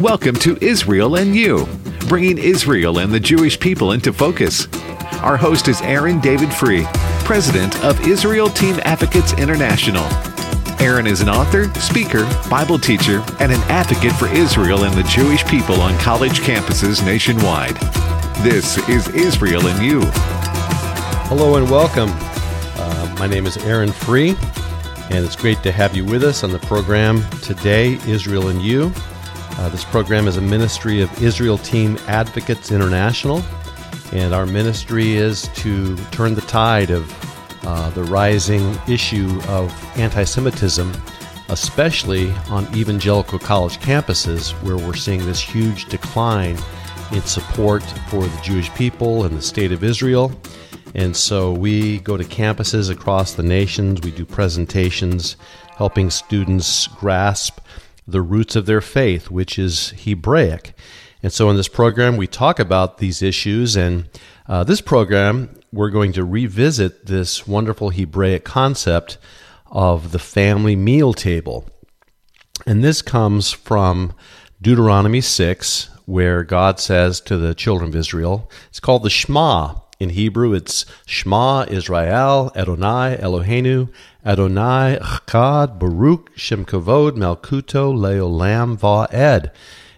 Welcome to Israel and You, bringing Israel and the Jewish people into focus. Our host is Aaron David Free, president of Israel Team Advocates International. Aaron is an author, speaker, Bible teacher, and an advocate for Israel and the Jewish people on college campuses nationwide. This is Israel and You. Hello and welcome. Uh, my name is Aaron Free, and it's great to have you with us on the program today, Israel and You. Uh, this program is a ministry of Israel Team Advocates International, and our ministry is to turn the tide of uh, the rising issue of anti Semitism, especially on evangelical college campuses, where we're seeing this huge decline in support for the Jewish people and the state of Israel. And so we go to campuses across the nations, we do presentations helping students grasp the roots of their faith, which is Hebraic. And so in this program, we talk about these issues. And uh, this program, we're going to revisit this wonderful Hebraic concept of the family meal table. And this comes from Deuteronomy 6, where God says to the children of Israel, it's called the Shema. In Hebrew, it's Shema Israel, Adonai Eloheinu, Adonai Echad, Baruch, Shem Kavod, Malkuto, Leolam Va'ed.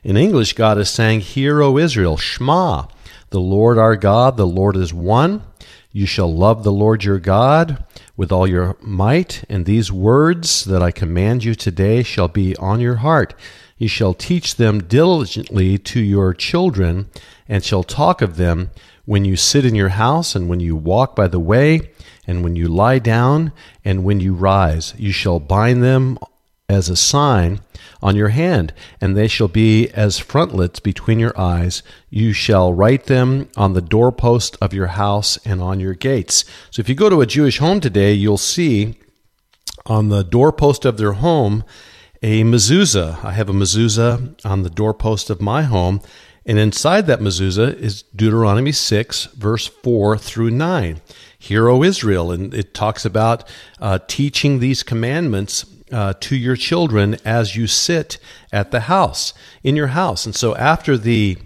In English, God is saying, Hear, O Israel, Shema, the Lord our God, the Lord is one. You shall love the Lord your God with all your might, and these words that I command you today shall be on your heart. You shall teach them diligently to your children, and shall talk of them when you sit in your house, and when you walk by the way, and when you lie down, and when you rise. You shall bind them as a sign on your hand, and they shall be as frontlets between your eyes. You shall write them on the doorpost of your house and on your gates. So if you go to a Jewish home today, you'll see on the doorpost of their home a mezuzah. I have a mezuzah on the doorpost of my home, and inside that mezuzah is Deuteronomy 6, verse 4 through 9. Hear, O Israel. And it talks about uh, teaching these commandments uh, to your children as you sit at the house, in your house. And so after the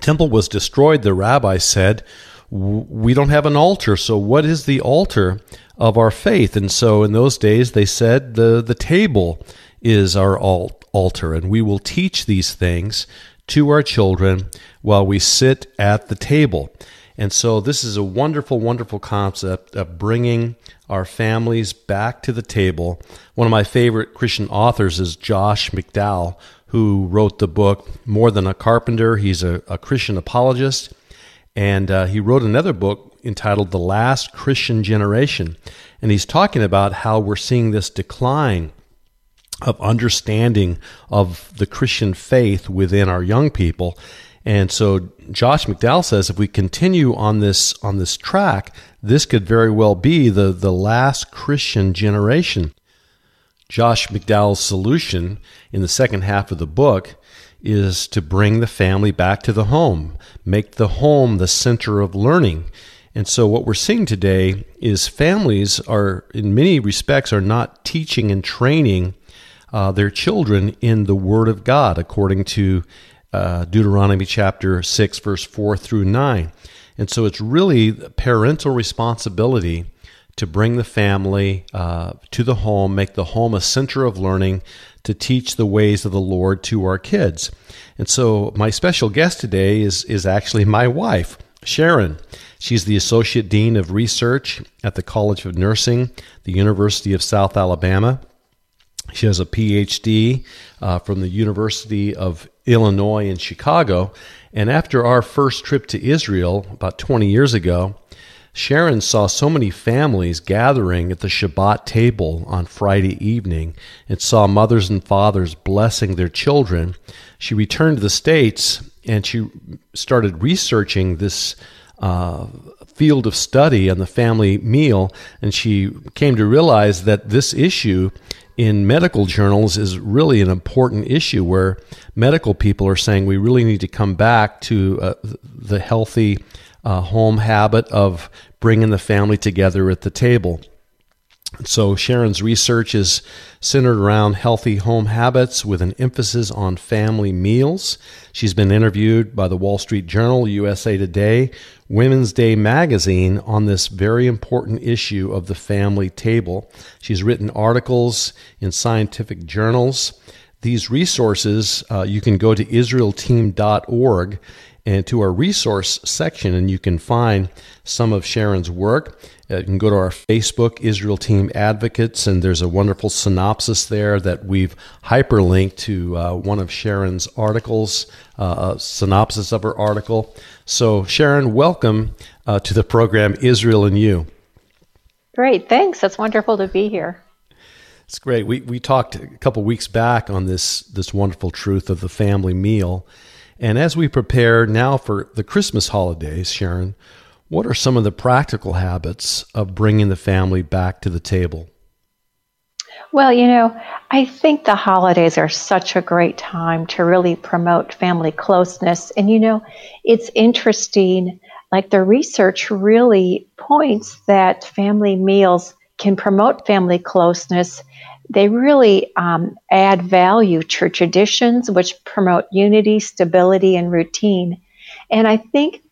temple was destroyed, the rabbi said, We don't have an altar. So what is the altar of our faith? And so in those days, they said, The, the table is our altar, and we will teach these things to our children while we sit at the table. And so, this is a wonderful, wonderful concept of bringing our families back to the table. One of my favorite Christian authors is Josh McDowell, who wrote the book More Than a Carpenter. He's a, a Christian apologist. And uh, he wrote another book entitled The Last Christian Generation. And he's talking about how we're seeing this decline of understanding of the Christian faith within our young people. And so Josh McDowell says if we continue on this on this track, this could very well be the, the last Christian generation. Josh McDowell's solution in the second half of the book is to bring the family back to the home, make the home the center of learning. And so what we're seeing today is families are in many respects are not teaching and training uh, their children in the Word of God, according to uh, Deuteronomy chapter 6, verse 4 through 9. And so it's really parental responsibility to bring the family uh, to the home, make the home a center of learning, to teach the ways of the Lord to our kids. And so my special guest today is, is actually my wife, Sharon. She's the Associate Dean of Research at the College of Nursing, the University of South Alabama. She has a PhD uh, from the University of Illinois and Chicago. And after our first trip to Israel about 20 years ago, Sharon saw so many families gathering at the Shabbat table on Friday evening and saw mothers and fathers blessing their children. She returned to the States and she started researching this uh, field of study on the family meal, and she came to realize that this issue in medical journals is really an important issue where medical people are saying we really need to come back to uh, the healthy uh, home habit of bringing the family together at the table. So, Sharon's research is centered around healthy home habits with an emphasis on family meals. She's been interviewed by the Wall Street Journal, USA Today, Women's Day magazine on this very important issue of the family table. She's written articles in scientific journals. These resources, uh, you can go to israelteam.org and to our resource section, and you can find some of Sharon's work. Uh, you can go to our Facebook, Israel Team Advocates, and there's a wonderful synopsis there that we've hyperlinked to uh, one of Sharon's articles, uh, a synopsis of her article. So, Sharon, welcome uh, to the program Israel and You. Great, thanks. That's wonderful to be here. It's great. We we talked a couple weeks back on this this wonderful truth of the family meal, and as we prepare now for the Christmas holidays, Sharon, what are some of the practical habits of bringing the family back to the table? Well, you know, I think the holidays are such a great time to really promote family closeness. And, you know, it's interesting, like the research really points that family meals can promote family closeness they really um, add value to traditions which promote unity, stability, and routine. And I think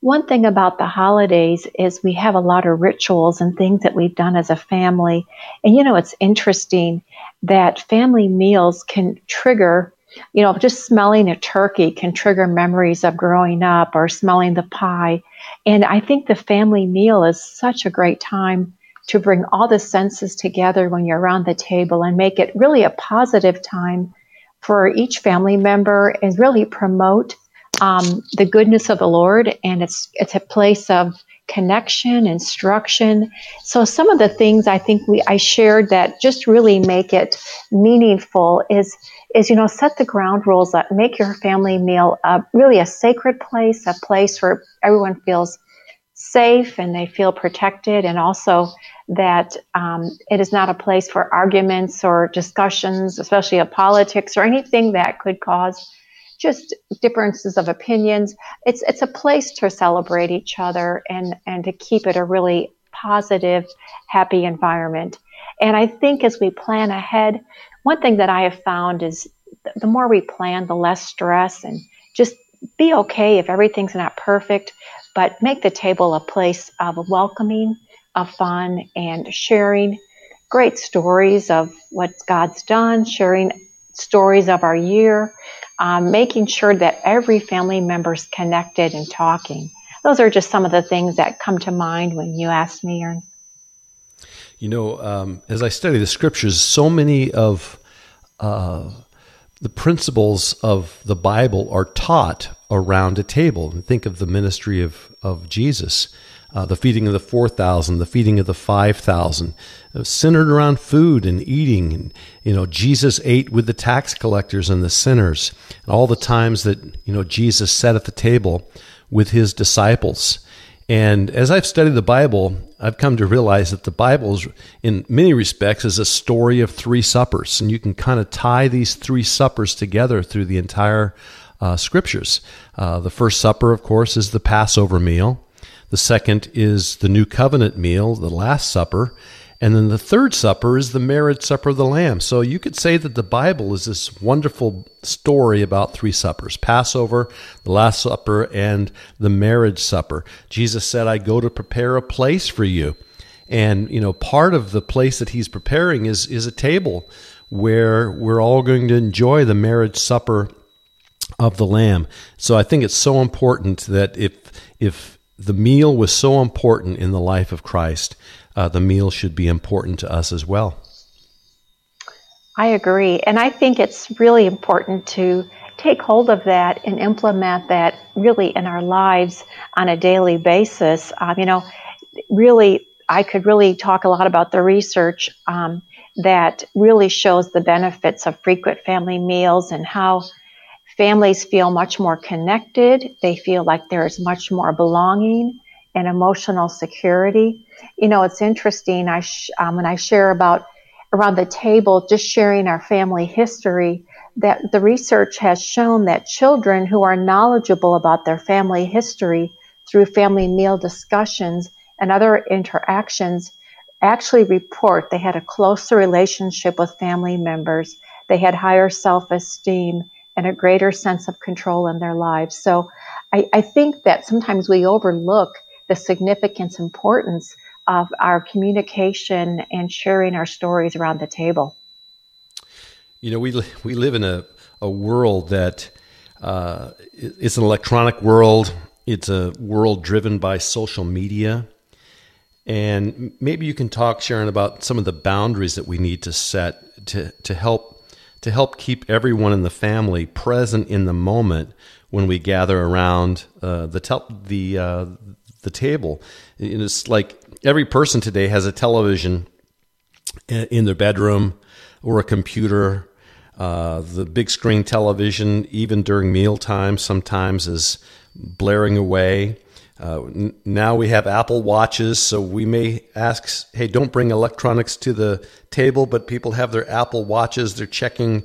one thing about the holidays is we have a lot of rituals and things that we've done as a family. And you know, it's interesting that family meals can trigger, you know, just smelling a turkey can trigger memories of growing up or smelling the pie. And I think the family meal is such a great time to bring all the senses together when you're around the table and make it really a positive time for each family member and really promote um, the goodness of the Lord. And it's it's a place of connection, instruction. So some of the things I think we I shared that just really make it meaningful is is you know set the ground rules up, make your family meal uh, really a sacred place, a place where everyone feels safe and they feel protected, and also that um, it is not a place for arguments or discussions, especially of politics or anything that could cause just differences of opinions. It's it's a place to celebrate each other and and to keep it a really positive, happy environment. And I think as we plan ahead, one thing that I have found is the more we plan, the less stress and just be okay if everything's not perfect, but make the table a place of welcoming of fun and sharing great stories of what God's done, sharing stories of our year, um, making sure that every family member is connected and talking. Those are just some of the things that come to mind when you ask me, Aaron. You know, um, as I study the scriptures, so many of uh, the principles of the Bible are taught around a table. And think of the ministry of, of Jesus uh, the feeding of the 4,000, the feeding of the 5,000, uh, centered around food and eating. And, you know, Jesus ate with the tax collectors and the sinners. And all the times that, you know, Jesus sat at the table with his disciples. And as I've studied the Bible, I've come to realize that the Bible is, in many respects, is a story of three suppers. And you can kind of tie these three suppers together through the entire uh, scriptures. Uh, the first supper, of course, is the Passover meal. The second is the New Covenant meal, the Last Supper. And then the third supper is the marriage supper of the Lamb. So you could say that the Bible is this wonderful story about three suppers Passover, the Last Supper, and the marriage supper. Jesus said, I go to prepare a place for you. And, you know, part of the place that he's preparing is, is a table where we're all going to enjoy the marriage supper of the Lamb. So I think it's so important that if, if the meal was so important in the life of Christ, uh, the meal should be important to us as well. I agree. And I think it's really important to take hold of that and implement that really in our lives on a daily basis. Um, you know, really, I could really talk a lot about the research um, that really shows the benefits of frequent family meals and how Families feel much more connected. They feel like there's much more belonging and emotional security. You know, it's interesting. I sh- um, when I share about around the table, just sharing our family history, that the research has shown that children who are knowledgeable about their family history through family meal discussions and other interactions actually report they had a closer relationship with family members, they had higher self esteem, and a greater sense of control in their lives. So I, I think that sometimes we overlook the significance, importance of our communication and sharing our stories around the table. You know, we, we live in a, a world that uh, it's an electronic world. It's a world driven by social media. And maybe you can talk, Sharon, about some of the boundaries that we need to set to, to help to help keep everyone in the family present in the moment when we gather around uh, the the uh, the table. It's like every person today has a television in their bedroom or a computer. Uh, the big screen television, even during mealtime, sometimes is blaring away. Uh, n- now we have Apple Watches, so we may ask, hey, don't bring electronics to the table, but people have their Apple Watches. They're checking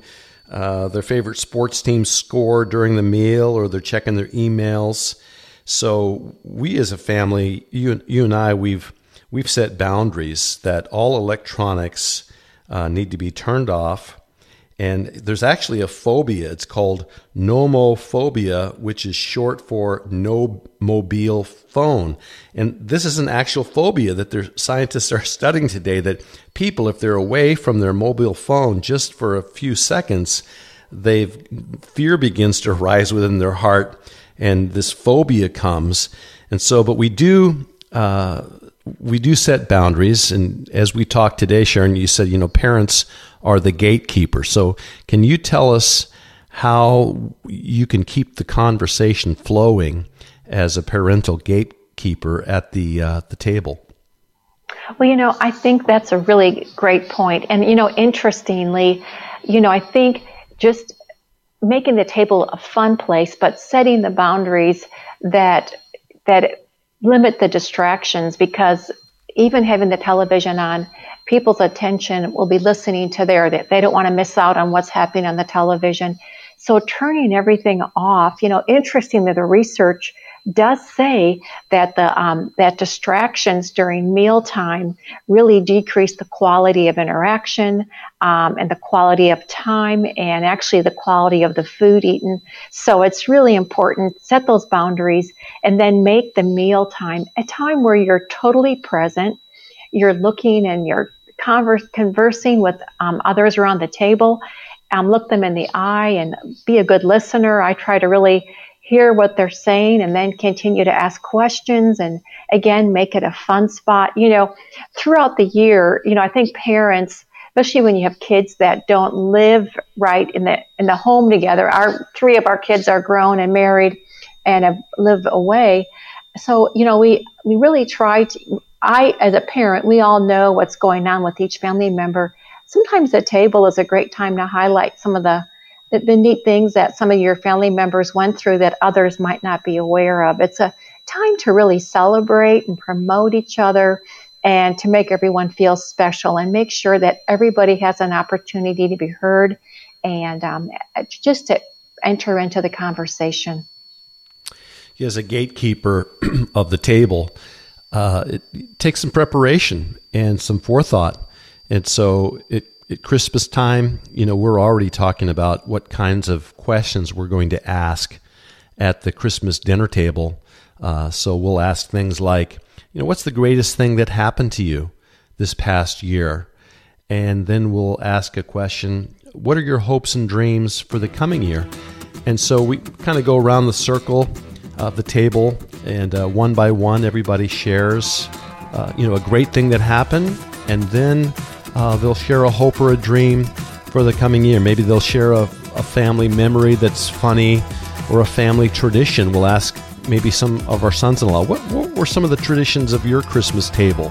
uh, their favorite sports team's score during the meal, or they're checking their emails. So we as a family, you, you and I, we've we've set boundaries that all electronics uh, need to be turned off. And there's actually a phobia. It's called nomophobia, which is short for no mobile phone. And this is an actual phobia that their scientists are studying today that people, if they're away from their mobile phone just for a few seconds, they've fear begins to rise within their heart and this phobia comes. And so, but we do, uh, we do set boundaries. And as we talked today, Sharon, you said, you know, parents are the gatekeeper. So can you tell us how you can keep the conversation flowing as a parental gatekeeper at the, uh, the table? Well, you know, I think that's a really great point. And, you know, interestingly, you know, I think just making the table a fun place, but setting the boundaries that that limit the distractions because even having the television on, people's attention will be listening to there that they don't want to miss out on what's happening on the television. So turning everything off, you know, interestingly, the research does say that the um, that distractions during mealtime really decrease the quality of interaction um, and the quality of time and actually the quality of the food eaten. So it's really important set those boundaries and then make the mealtime a time where you're totally present. You're looking and you're converse, conversing with um, others around the table. Um, look them in the eye and be a good listener. I try to really hear what they're saying and then continue to ask questions and again make it a fun spot. You know throughout the year you know i think parents especially when you have kids that don't live right in the in the home together our three of our kids are grown and married and have live away. So you know we we really try to i as a parent we all know what's going on with each family member. Sometimes the table is a great time to highlight some of the, the neat things that some of your family members went through that others might not be aware of. It's a time to really celebrate and promote each other and to make everyone feel special and make sure that everybody has an opportunity to be heard and um, just to enter into the conversation. As a gatekeeper of the table, uh, it takes some preparation and some forethought. And so it at Christmas time, you know, we're already talking about what kinds of questions we're going to ask at the Christmas dinner table. Uh, so we'll ask things like, you know, what's the greatest thing that happened to you this past year? And then we'll ask a question, what are your hopes and dreams for the coming year? And so we kind of go around the circle of the table, and uh, one by one, everybody shares, uh, you know, a great thing that happened, and then uh, they'll share a hope or a dream for the coming year. Maybe they'll share a, a family memory that's funny or a family tradition. We'll ask maybe some of our sons in law, what, what, were some of the traditions of your Christmas table?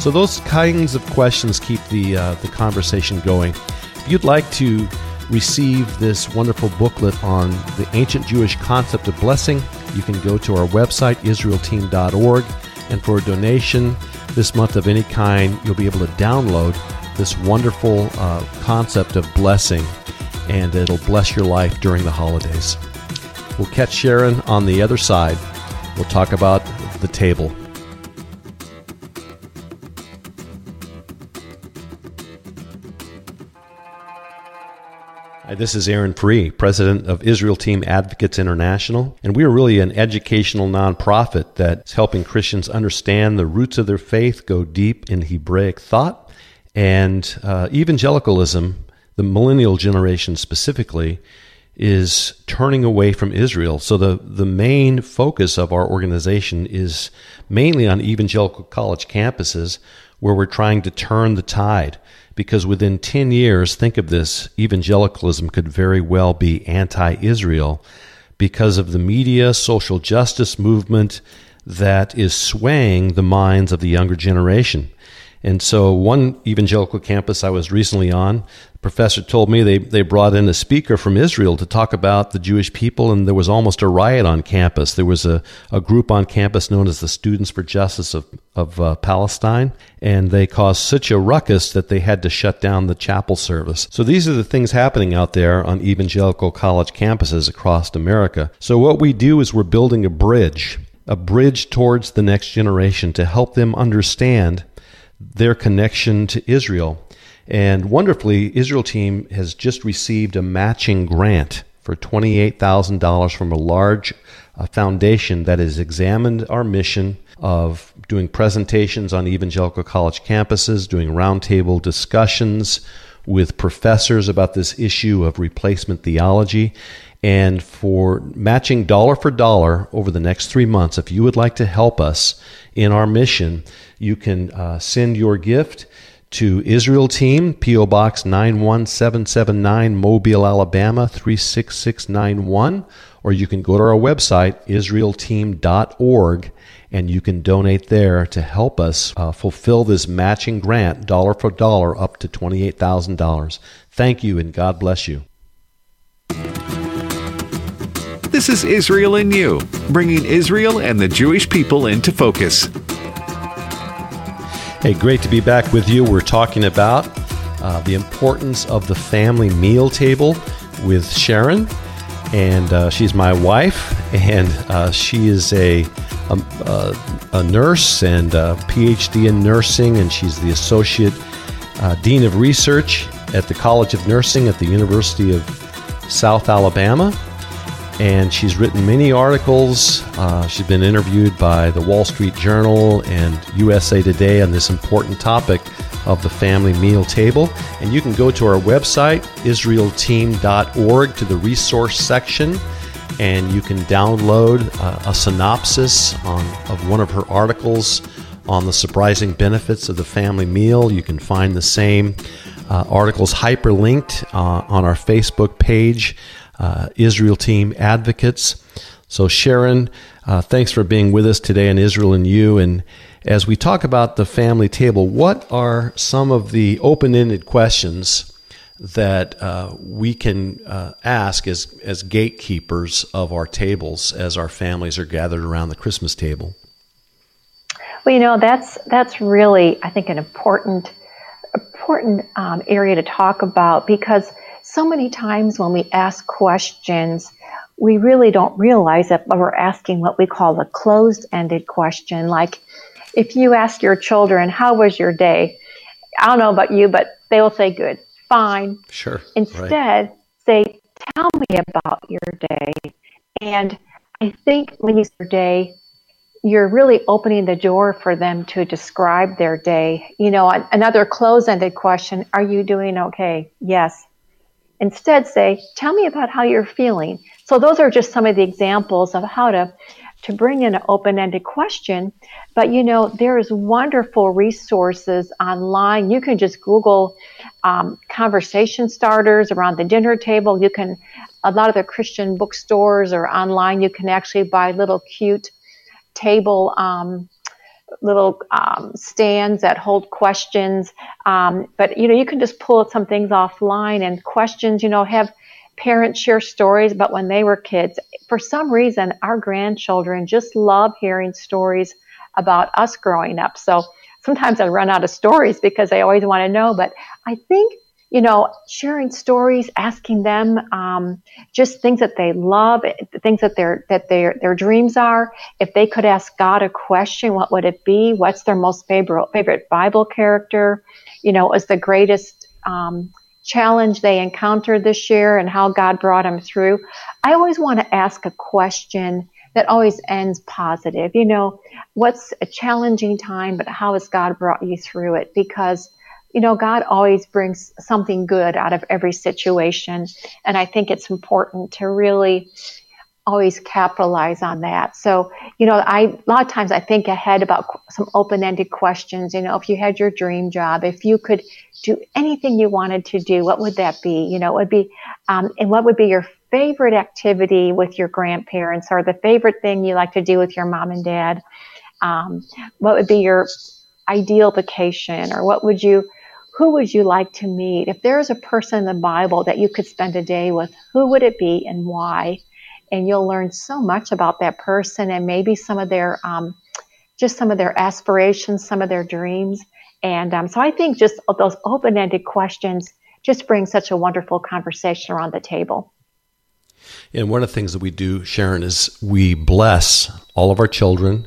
So, those kinds of questions keep the, uh, the conversation going. If you'd like to receive this wonderful booklet on the ancient Jewish concept of blessing, you can go to our website, israelteam.org, and for a donation this month of any kind, you'll be able to download this wonderful uh, concept of blessing, and it'll bless your life during the holidays. We'll catch Sharon on the other side. We'll talk about the table. Hi, this is Aaron Free, president of Israel Team Advocates International, and we are really an educational nonprofit that's helping Christians understand the roots of their faith, go deep in Hebraic thought, and uh, evangelicalism, the millennial generation specifically, is turning away from Israel. So the, the main focus of our organization is mainly on evangelical college campuses where we're trying to turn the tide because within 10 years, think of this, evangelicalism could very well be anti Israel because of the media social justice movement that is swaying the minds of the younger generation. And so, one evangelical campus I was recently on, the professor told me they, they brought in a speaker from Israel to talk about the Jewish people, and there was almost a riot on campus. There was a, a group on campus known as the Students for Justice of, of uh, Palestine, and they caused such a ruckus that they had to shut down the chapel service. So, these are the things happening out there on evangelical college campuses across America. So, what we do is we're building a bridge, a bridge towards the next generation to help them understand their connection to Israel. And wonderfully, Israel team has just received a matching grant for $28,000 from a large uh, foundation that has examined our mission of doing presentations on evangelical college campuses, doing roundtable discussions with professors about this issue of replacement theology. And for matching dollar for dollar over the next three months, if you would like to help us in our mission, you can uh, send your gift to Israel Team, P.O. Box 91779, Mobile, Alabama 36691, or you can go to our website, israelteam.org, and you can donate there to help us uh, fulfill this matching grant, dollar for dollar, up to $28,000. Thank you, and God bless you. This is Israel and You, bringing Israel and the Jewish people into focus. Hey, great to be back with you. We're talking about uh, the importance of the family meal table with Sharon, and uh, she's my wife, and uh, she is a, a, a nurse and a PhD in nursing, and she's the associate uh, dean of research at the College of Nursing at the University of South Alabama and she's written many articles. Uh, she's been interviewed by the Wall Street Journal and USA Today on this important topic of the family meal table. And you can go to our website, israelteam.org, to the resource section, and you can download uh, a synopsis on, of one of her articles on the surprising benefits of the family meal. You can find the same uh, articles hyperlinked uh, on our Facebook page uh, Israel Team Advocates. So, Sharon, uh, thanks for being with us today in Israel and You. And as we talk about the family table, what are some of the open ended questions that uh, we can uh, ask as, as gatekeepers of our tables as our families are gathered around the Christmas table? Well, you know, that's, that's really, I think, an important, important um, area to talk about because so many times when we ask questions, we really don't realize that we're asking what we call a closed ended question. Like if you ask your children, How was your day? I don't know about you, but they will say, Good, fine. Sure. Instead, right. say, Tell me about your day. And I think when you say your day, you're really opening the door for them to describe their day. You know, another closed ended question Are you doing okay? Yes. Instead, say, Tell me about how you're feeling. So, those are just some of the examples of how to, to bring in an open ended question. But you know, there's wonderful resources online. You can just Google um, conversation starters around the dinner table. You can, a lot of the Christian bookstores or online, you can actually buy little cute table um, little um, stands that hold questions. Um, but you know, you can just pull some things offline and questions. You know, have parents share stories about when they were kids. For some reason, our grandchildren just love hearing stories about us growing up. So sometimes I run out of stories because they always want to know. But I think you know, sharing stories, asking them um, just things that they love, things that their that their their dreams are. If they could ask God a question, what would it be? What's their most favorite favorite Bible character? You know, is the greatest um, challenge they encountered this year and how God brought them through, I always want to ask a question that always ends positive. You know, what's a challenging time, but how has God brought you through it? Because you know, God always brings something good out of every situation. And I think it's important to really always capitalize on that. So, you know, I, a lot of times I think ahead about some open ended questions. You know, if you had your dream job, if you could do anything you wanted to do, what would that be? You know, it would be, um, and what would be your favorite activity with your grandparents or the favorite thing you like to do with your mom and dad? Um, what would be your ideal vacation or what would you who would you like to meet? If there is a person in the Bible that you could spend a day with, who would it be and why? And you'll learn so much about that person and maybe some of their, um, just some of their aspirations, some of their dreams. And um, so I think just those open ended questions just bring such a wonderful conversation around the table. And one of the things that we do, Sharon, is we bless all of our children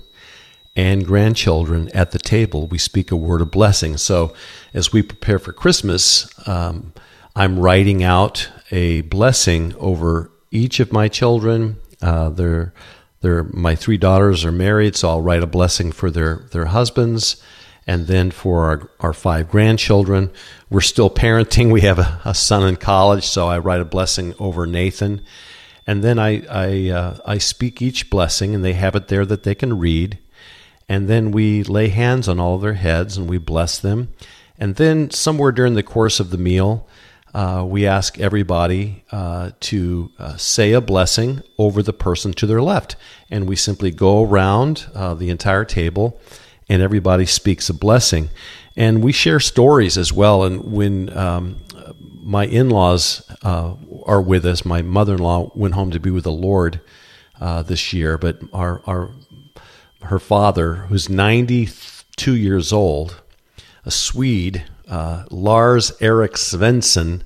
and grandchildren at the table. We speak a word of blessing. So as we prepare for Christmas, um, I'm writing out a blessing over each of my children. Uh, they're, they're, my three daughters are married, so I'll write a blessing for their, their husbands. And then for our, our five grandchildren, we're still parenting. We have a, a son in college, so I write a blessing over Nathan. And then I, I, uh, I speak each blessing, and they have it there that they can read and then we lay hands on all their heads and we bless them. And then, somewhere during the course of the meal, uh, we ask everybody uh, to uh, say a blessing over the person to their left. And we simply go around uh, the entire table and everybody speaks a blessing. And we share stories as well. And when um, my in laws uh, are with us, my mother in law went home to be with the Lord uh, this year, but our, our her father, who's 92 years old, a Swede, uh, Lars Erik Svensson.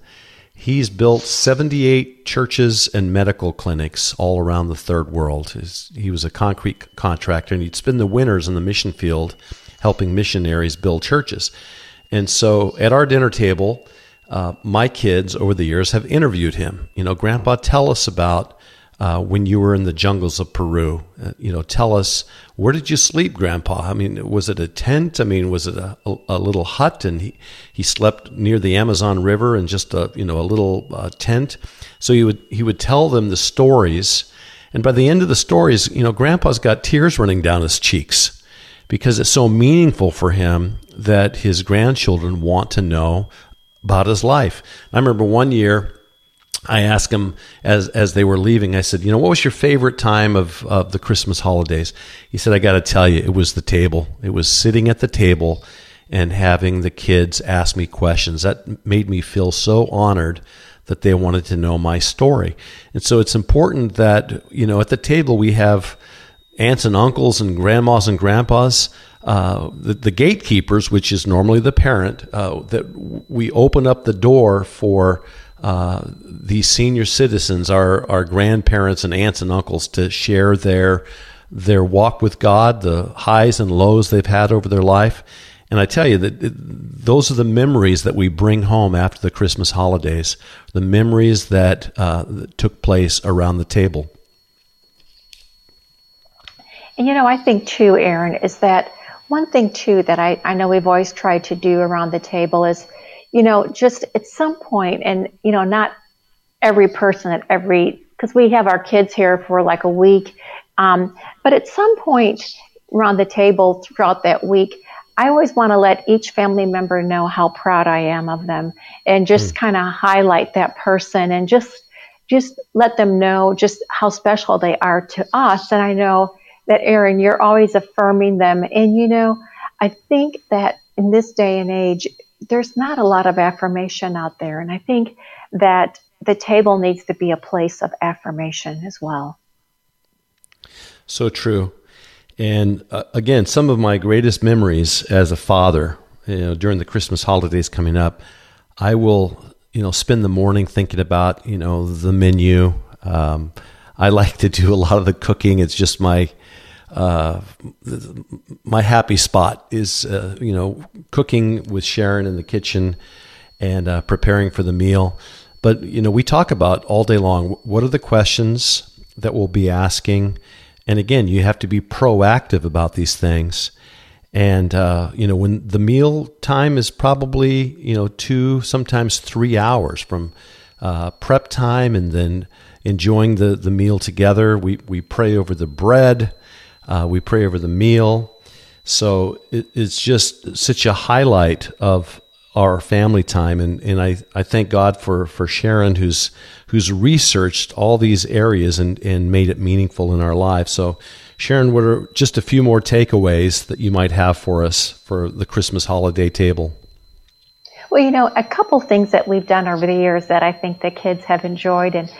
He's built 78 churches and medical clinics all around the third world. He was a concrete contractor and he'd spend the winters in the mission field helping missionaries build churches. And so at our dinner table, uh, my kids over the years have interviewed him. You know, Grandpa, tell us about uh, when you were in the jungles of Peru. Uh, you know, tell us where did you sleep, Grandpa? I mean, was it a tent? I mean, was it a, a, a little hut? And he, he slept near the Amazon River in just a you know a little uh, tent. So he would he would tell them the stories, and by the end of the stories, you know, Grandpa's got tears running down his cheeks because it's so meaningful for him that his grandchildren want to know about his life. I remember one year I asked him as as they were leaving. I said, "You know, what was your favorite time of of the Christmas holidays?" He said, "I got to tell you, it was the table. It was sitting at the table and having the kids ask me questions. That made me feel so honored that they wanted to know my story. And so it's important that you know at the table we have aunts and uncles and grandmas and grandpas." Uh, the, the, gatekeepers, which is normally the parent, uh, that we open up the door for uh, these senior citizens, our, our grandparents and aunts and uncles, to share their their walk with God, the highs and lows they've had over their life. And I tell you that it, those are the memories that we bring home after the Christmas holidays, the memories that, uh, that took place around the table. And you know, I think too, Aaron, is that one thing too that I, I know we've always tried to do around the table is you know, just at some point, and, you know, not every person at every, because we have our kids here for like a week, um, but at some point around the table throughout that week, I always want to let each family member know how proud I am of them and just mm. kind of highlight that person and just just let them know just how special they are to us. And I know that Aaron, you're always affirming them. And you know, I think that in this day and age, there's not a lot of affirmation out there. And I think that the table needs to be a place of affirmation as well. So true. And uh, again, some of my greatest memories as a father, you know, during the Christmas holidays coming up, I will, you know, spend the morning thinking about, you know, the menu. Um, I like to do a lot of the cooking. It's just my uh, my happy spot is uh, you know cooking with Sharon in the kitchen and uh, preparing for the meal. But you know, we talk about all day long. What are the questions that we'll be asking? And again, you have to be proactive about these things. And uh, you know, when the meal time is probably you know two, sometimes three hours from uh, prep time, and then enjoying the the meal together. We we pray over the bread, uh, we pray over the meal. So it, it's just such a highlight of our family time and, and I, I thank God for, for Sharon who's who's researched all these areas and, and made it meaningful in our lives. So Sharon, what are just a few more takeaways that you might have for us for the Christmas holiday table? Well, you know, a couple things that we've done over the years that I think the kids have enjoyed, and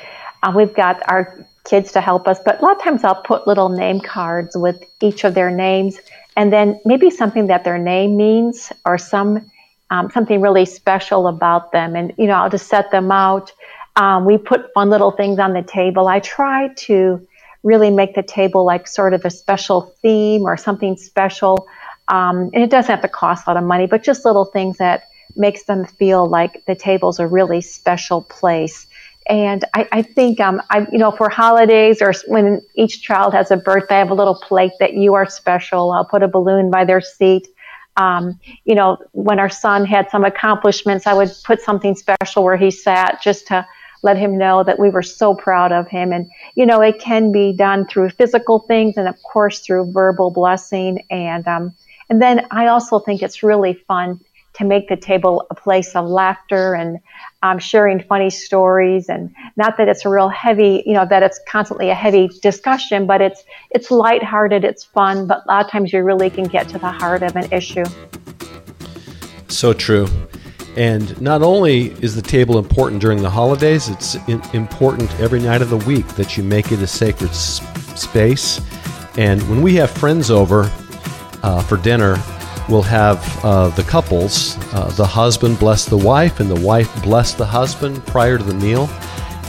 uh, we've got our kids to help us, but a lot of times I'll put little name cards with each of their names, and then maybe something that their name means or some um, something really special about them. And, you know, I'll just set them out. Um, we put fun little things on the table. I try to really make the table like sort of a special theme or something special. Um, and it doesn't have to cost a lot of money, but just little things that makes them feel like the table's a really special place. And I, I think, um, I, you know, for holidays or when each child has a birthday, I have a little plate that you are special. I'll put a balloon by their seat. Um, you know, when our son had some accomplishments, I would put something special where he sat just to let him know that we were so proud of him. And, you know, it can be done through physical things and, of course, through verbal blessing. And, um, and then I also think it's really fun to make the table a place of laughter and um, sharing funny stories. And not that it's a real heavy you know that it's constantly a heavy discussion but it's it's lighthearted it's fun but a lot of times you really can get to the heart of an issue. So true. And not only is the table important during the holidays it's important every night of the week that you make it a sacred space. And when we have friends over uh, for dinner we'll have uh, the couples, uh, the husband bless the wife, and the wife bless the husband prior to the meal.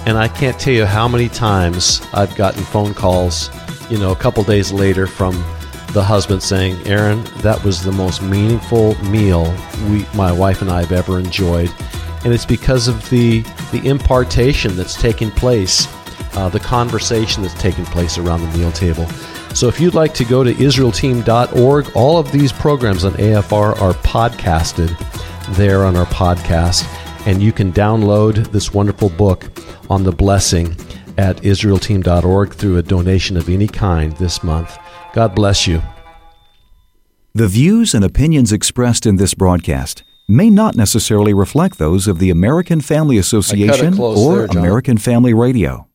And I can't tell you how many times I've gotten phone calls, you know, a couple days later from the husband saying, Aaron, that was the most meaningful meal we, my wife and I have ever enjoyed. And it's because of the, the impartation that's taking place, uh, the conversation that's taking place around the meal table. So if you'd like to go to IsraelTeam.org, all of these programs on AFR are podcasted there on our podcast, and you can download this wonderful book on the blessing at IsraelTeam.org through a donation of any kind this month. God bless you. The views and opinions expressed in this broadcast may not necessarily reflect those of the American Family Association or there, American Family Radio.